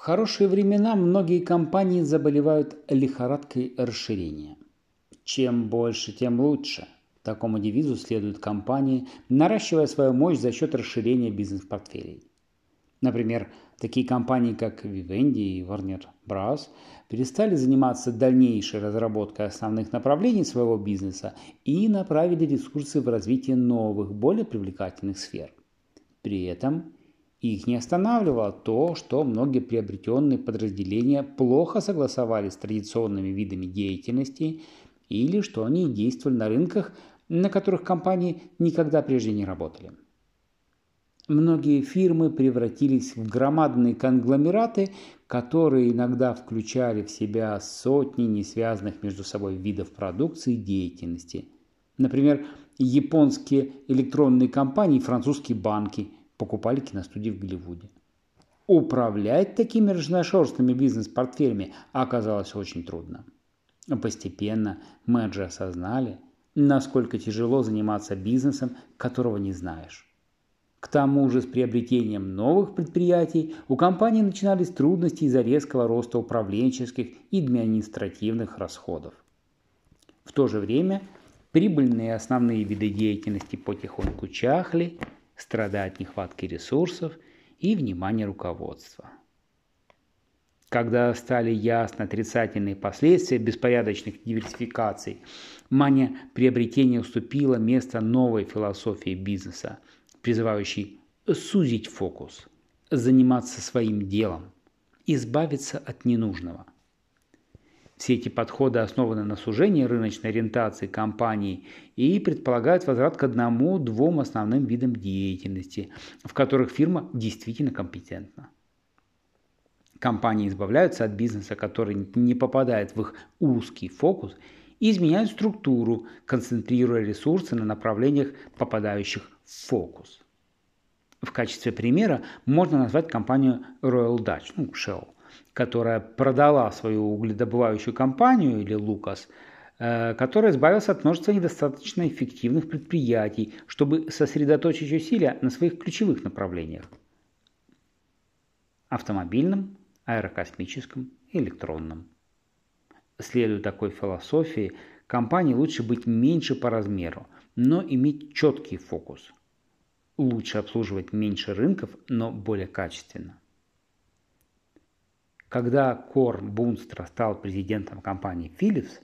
хорошие времена многие компании заболевают лихорадкой расширения. Чем больше, тем лучше. Такому девизу следуют компании, наращивая свою мощь за счет расширения бизнес-портфелей. Например, такие компании, как Vivendi и Warner Bros. перестали заниматься дальнейшей разработкой основных направлений своего бизнеса и направили ресурсы в развитие новых, более привлекательных сфер. При этом их не останавливало то, что многие приобретенные подразделения плохо согласовались с традиционными видами деятельности или что они действовали на рынках, на которых компании никогда прежде не работали. Многие фирмы превратились в громадные конгломераты, которые иногда включали в себя сотни несвязанных между собой видов продукции и деятельности. Например, японские электронные компании и французские банки – покупали киностудии в Голливуде. Управлять такими разношерстными бизнес-портфелями оказалось очень трудно. Постепенно менеджеры осознали, насколько тяжело заниматься бизнесом, которого не знаешь. К тому же с приобретением новых предприятий у компании начинались трудности из-за резкого роста управленческих и административных расходов. В то же время прибыльные основные виды деятельности потихоньку чахли, страдая от нехватки ресурсов и внимания руководства. Когда стали ясны отрицательные последствия беспорядочных диверсификаций, мания приобретения уступила место новой философии бизнеса, призывающей сузить фокус, заниматься своим делом, избавиться от ненужного – все эти подходы основаны на сужении рыночной ориентации компании и предполагают возврат к одному-двум основным видам деятельности, в которых фирма действительно компетентна. Компании избавляются от бизнеса, который не попадает в их узкий фокус, и изменяют структуру, концентрируя ресурсы на направлениях, попадающих в фокус. В качестве примера можно назвать компанию Royal Dutch, ну, Shell – которая продала свою угледобывающую компанию или Лукас, э, который избавился от множества недостаточно эффективных предприятий, чтобы сосредоточить усилия на своих ключевых направлениях – автомобильном, аэрокосмическом и электронном. Следуя такой философии, компании лучше быть меньше по размеру, но иметь четкий фокус. Лучше обслуживать меньше рынков, но более качественно. Когда Кор Бунстра стал президентом компании Philips,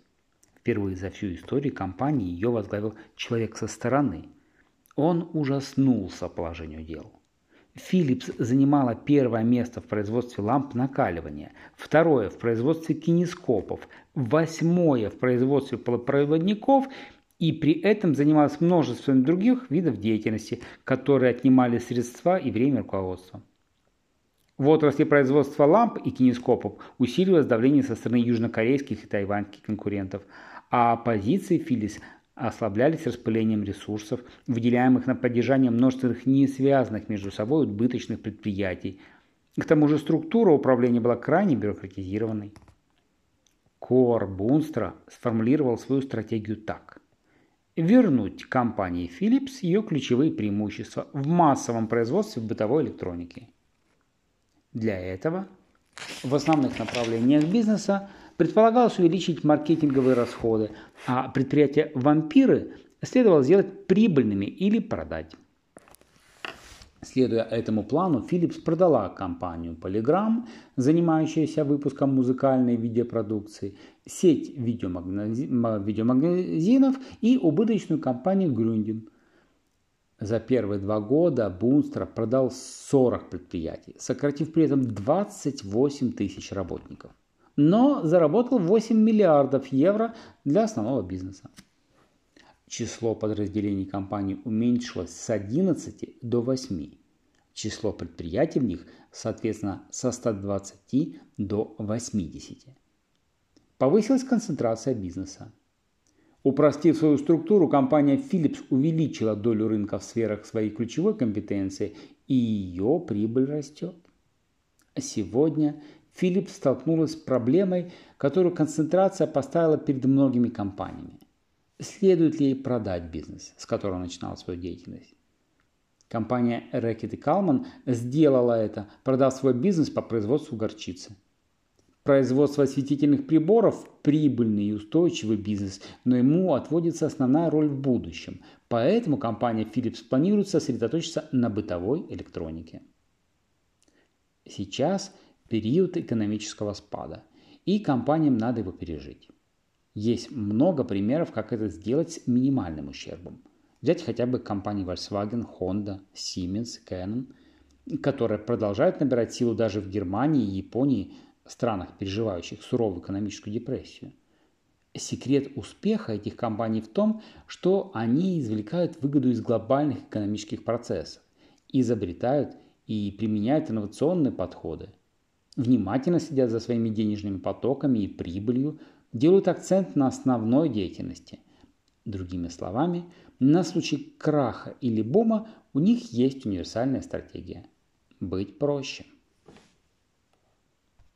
впервые за всю историю компании ее возглавил человек со стороны. Он ужаснулся положению дел. Philips занимала первое место в производстве ламп накаливания, второе в производстве кинескопов, восьмое в производстве полупроводников и при этом занималась множеством других видов деятельности, которые отнимали средства и время руководства. В отрасли производства ламп и кинескопов усиливалось давление со стороны южнокорейских и тайваньских конкурентов, а позиции Philips ослаблялись распылением ресурсов, выделяемых на поддержание множественных не связанных между собой убыточных предприятий. К тому же структура управления была крайне бюрократизированной. Кор Бунстра сформулировал свою стратегию так. Вернуть компании Philips ее ключевые преимущества в массовом производстве бытовой электроники – для этого в основных направлениях бизнеса предполагалось увеличить маркетинговые расходы, а предприятия «вампиры» следовало сделать прибыльными или продать. Следуя этому плану, Philips продала компанию Polygram, занимающуюся выпуском музыкальной видеопродукции, сеть видеомагазинов и убыточную компанию Grundin – за первые два года Бунстра продал 40 предприятий, сократив при этом 28 тысяч работников. Но заработал 8 миллиардов евро для основного бизнеса. Число подразделений компании уменьшилось с 11 до 8. Число предприятий в них, соответственно, со 120 до 80. Повысилась концентрация бизнеса. Упростив свою структуру, компания Philips увеличила долю рынка в сферах своей ключевой компетенции, и ее прибыль растет. Сегодня Philips столкнулась с проблемой, которую концентрация поставила перед многими компаниями. Следует ли ей продать бизнес, с которого начинала свою деятельность? Компания Reckitt Kalman сделала это, продав свой бизнес по производству горчицы. Производство осветительных приборов – прибыльный и устойчивый бизнес, но ему отводится основная роль в будущем. Поэтому компания Philips планирует сосредоточиться на бытовой электронике. Сейчас период экономического спада, и компаниям надо его пережить. Есть много примеров, как это сделать с минимальным ущербом. Взять хотя бы компании Volkswagen, Honda, Siemens, Canon, которые продолжают набирать силу даже в Германии и Японии, странах, переживающих суровую экономическую депрессию. Секрет успеха этих компаний в том, что они извлекают выгоду из глобальных экономических процессов, изобретают и применяют инновационные подходы, внимательно следят за своими денежными потоками и прибылью, делают акцент на основной деятельности. Другими словами, на случай краха или бума у них есть универсальная стратегия – быть проще.